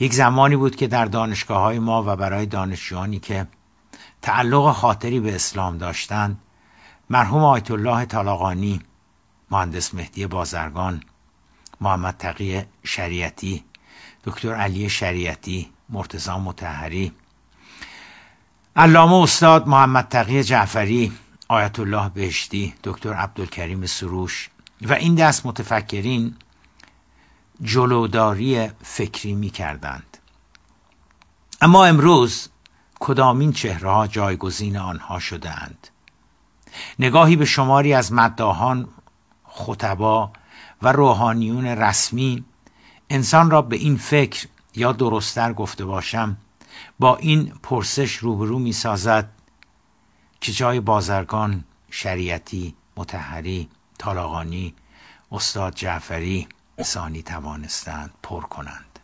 یک زمانی بود که در دانشگاه های ما و برای دانشجویانی که تعلق خاطری به اسلام داشتند مرحوم آیت الله طالاقانی مهندس مهدی بازرگان محمد تقی شریعتی دکتر علی شریعتی مرتضا متحری علامه استاد محمد تقی جعفری آیت الله بهشتی دکتر عبدالکریم سروش و این دست متفکرین جلوداری فکری می کردند اما امروز کدامین چهره ها جایگزین آنها شدهاند؟ نگاهی به شماری از مداهان خطبا و روحانیون رسمی انسان را به این فکر یا درستتر گفته باشم با این پرسش روبرو می سازد که جای بازرگان شریعتی متحری طالاقانی استاد جعفری سانی توانستند پر کنند.